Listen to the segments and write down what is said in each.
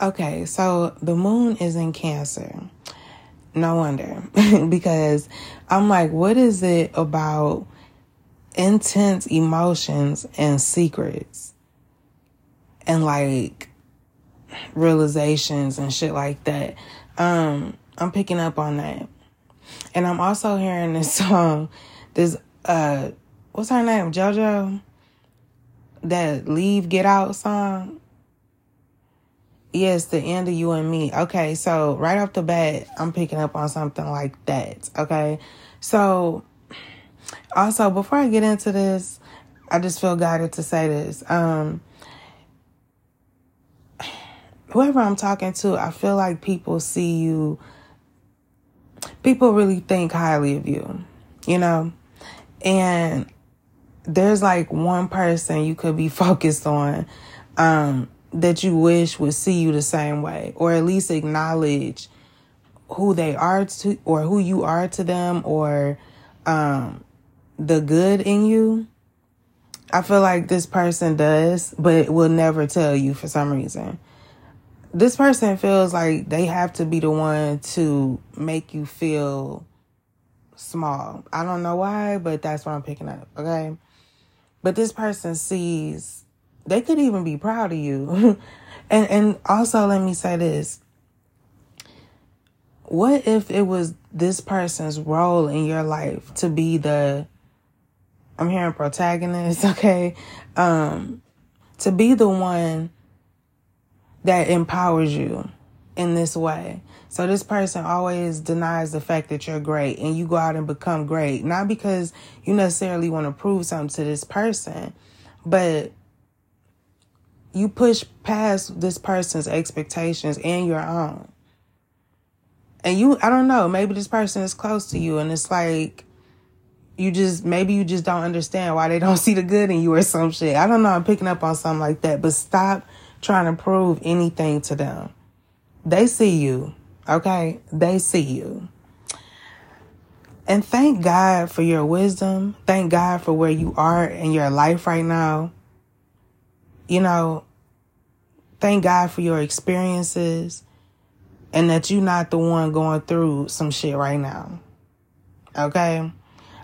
Okay, so the moon is in Cancer. No wonder. because I'm like, what is it about intense emotions and secrets and like realizations and shit like that? Um, I'm picking up on that. And I'm also hearing this song, this uh what's her name? JoJo? That Leave Get Out song. Yes, the end of you and me. Okay, so right off the bat, I'm picking up on something like that. Okay. So also before I get into this, I just feel guided to say this. Um whoever I'm talking to, I feel like people see you people really think highly of you, you know? And there's like one person you could be focused on um, that you wish would see you the same way, or at least acknowledge who they are to, or who you are to them, or um, the good in you. I feel like this person does, but will never tell you for some reason this person feels like they have to be the one to make you feel small. I don't know why, but that's what I'm picking up, okay? But this person sees they could even be proud of you. and and also let me say this. What if it was this person's role in your life to be the I'm hearing protagonist, okay? Um to be the one that empowers you in this way. So this person always denies the fact that you're great and you go out and become great. Not because you necessarily want to prove something to this person, but you push past this person's expectations and your own. And you, I don't know, maybe this person is close to you and it's like, you just, maybe you just don't understand why they don't see the good in you or some shit. I don't know, I'm picking up on something like that, but stop trying to prove anything to them. They see you, okay? They see you. And thank God for your wisdom. Thank God for where you are in your life right now. You know, thank God for your experiences and that you're not the one going through some shit right now. Okay?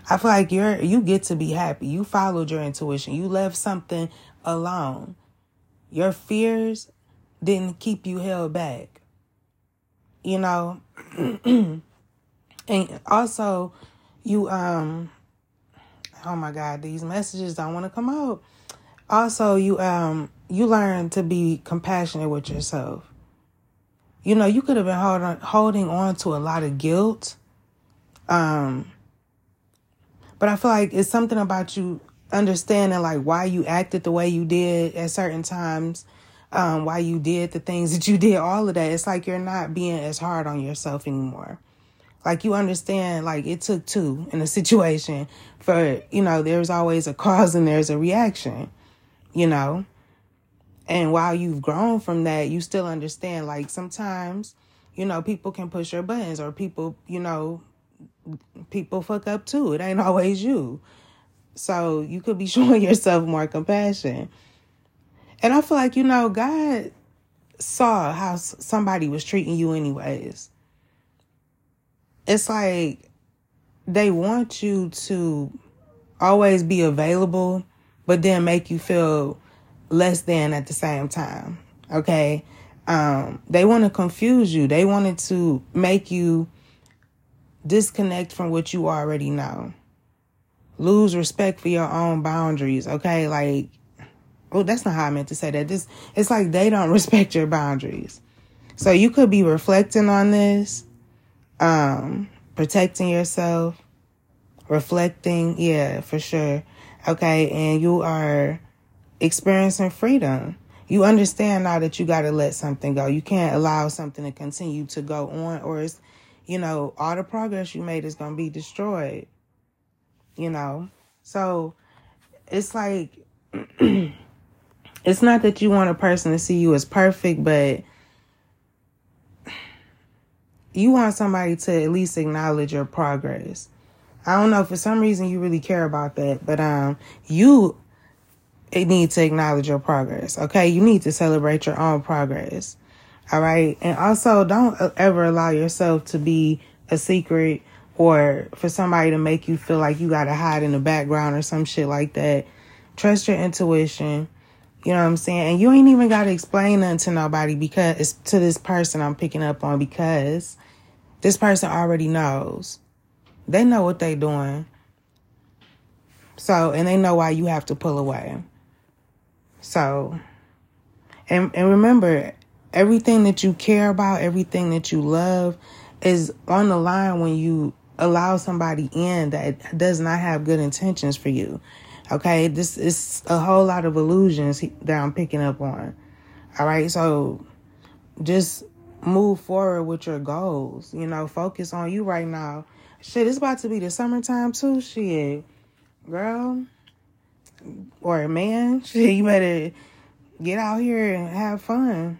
I feel like you're you get to be happy. You followed your intuition. You left something alone. Your fears didn't keep you held back. You know? and also you um oh my god, these messages don't want to come out. Also, you um you learn to be compassionate with yourself. You know, you could have been holding holding on to a lot of guilt. Um but I feel like it's something about you understanding like why you acted the way you did at certain times, um, why you did the things that you did, all of that. It's like you're not being as hard on yourself anymore. Like you understand, like it took two in a situation for, you know, there's always a cause and there's a reaction, you know? And while you've grown from that, you still understand, like sometimes, you know, people can push your buttons or people, you know, people fuck up too. It ain't always you. So you could be showing yourself more compassion. And I feel like, you know, God saw how somebody was treating you, anyways. It's like they want you to always be available, but then make you feel less than at the same time. Okay. Um, they want to confuse you. They wanted to make you disconnect from what you already know lose respect for your own boundaries. Okay, like, oh, that's not how I meant to say that. This it's like they don't respect your boundaries. So you could be reflecting on this, um, protecting yourself, reflecting, yeah, for sure. Okay, and you are experiencing freedom. You understand now that you got to let something go. You can't allow something to continue to go on, or it's, you know, all the progress you made is going to be destroyed you know? So it's like, it's not that you want a person to see you as perfect, but you want somebody to at least acknowledge your progress. I don't know for some reason you really care about that, but um, you need to acknowledge your progress. Okay, you need to celebrate your own progress. All right. And also don't ever allow yourself to be a secret or for somebody to make you feel like you got to hide in the background or some shit like that. Trust your intuition. You know what I'm saying? And you ain't even got to explain nothing to nobody because it's to this person I'm picking up on because this person already knows. They know what they doing. So, and they know why you have to pull away. So, and and remember, everything that you care about, everything that you love is on the line when you allow somebody in that does not have good intentions for you. Okay, this is a whole lot of illusions that I'm picking up on. All right, so just move forward with your goals. You know, focus on you right now. Shit, it's about to be the summertime too. Shit, girl, or a man, shit, you better get out here and have fun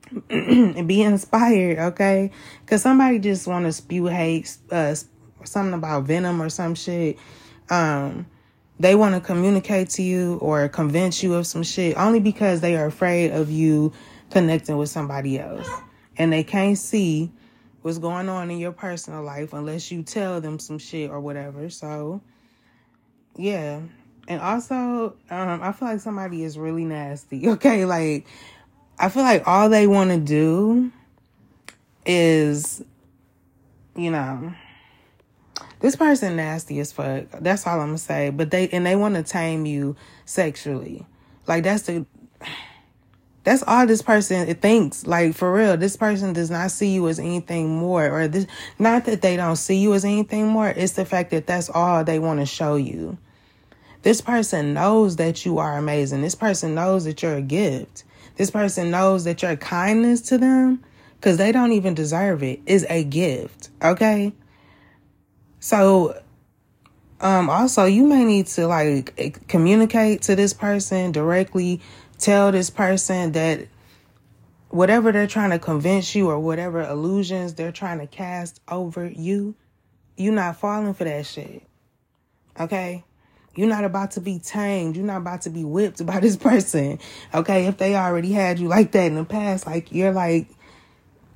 and be inspired, okay? Because somebody just want to spew hate, uh, something about venom or some shit. Um, they want to communicate to you or convince you of some shit only because they are afraid of you connecting with somebody else. And they can't see what's going on in your personal life unless you tell them some shit or whatever. So, yeah. And also, um, I feel like somebody is really nasty. Okay. Like, I feel like all they want to do is, you know, this person nasty as fuck. That's all I'm gonna say. But they and they want to tame you sexually. Like that's the that's all this person thinks. Like for real, this person does not see you as anything more, or this not that they don't see you as anything more. It's the fact that that's all they want to show you. This person knows that you are amazing. This person knows that you're a gift. This person knows that your kindness to them, because they don't even deserve it, is a gift. Okay. So, um, also you may need to like communicate to this person directly, tell this person that whatever they're trying to convince you or whatever illusions they're trying to cast over you, you're not falling for that shit. Okay? You're not about to be tamed. You're not about to be whipped by this person. Okay. If they already had you like that in the past, like you're like,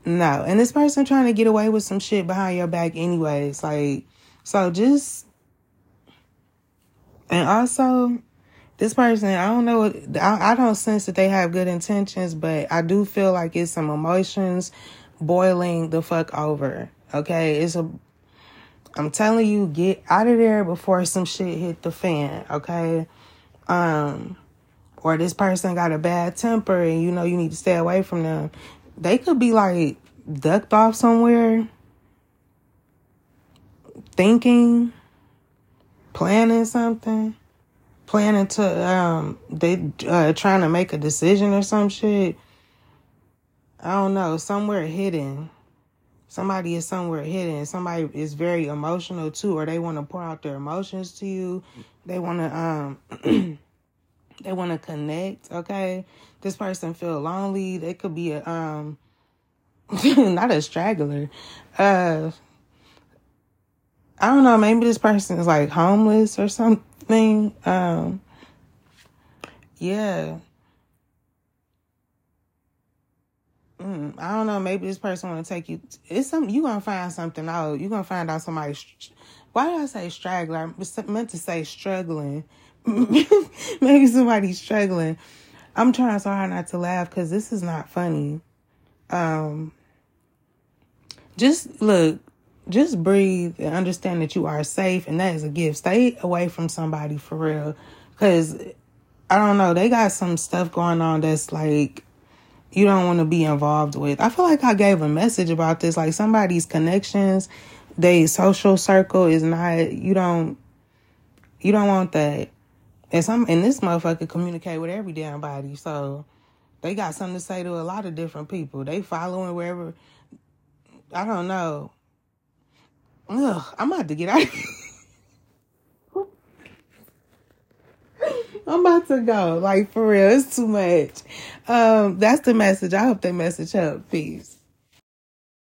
no. And this person trying to get away with some shit behind your back anyways. Like, so just, and also, this person, I don't know, I, I don't sense that they have good intentions, but I do feel like it's some emotions boiling the fuck over. Okay. It's a, I'm telling you, get out of there before some shit hit the fan, okay? Um, or this person got a bad temper and you know you need to stay away from them. They could be like ducked off somewhere, thinking, planning something, planning to um they uh trying to make a decision or some shit. I don't know, somewhere hidden somebody is somewhere hidden. Somebody is very emotional too or they want to pour out their emotions to you. They want to um they want to connect okay? This person feel lonely. They could be a um not a straggler. Uh i don't know. Maybe this person is like homeless or something. Um yeah Mm, I don't know. Maybe this person want to take you. It's some. You gonna find something out. You gonna find out somebody. Why did I say straggler? I meant to say struggling. Maybe somebody's struggling. I'm trying so hard not to laugh because this is not funny. Um, just look, just breathe and understand that you are safe, and that is a gift. Stay away from somebody for real, because I don't know. They got some stuff going on that's like you don't want to be involved with. I feel like I gave a message about this. Like somebody's connections, they social circle is not you don't you don't want that. And some and this motherfucker communicate with every damn body. So they got something to say to a lot of different people. They following wherever I don't know. Ugh, I'm about to get out I'm about to go. Like for real, it's too much. Um, that's the message. I hope that message helped. Peace.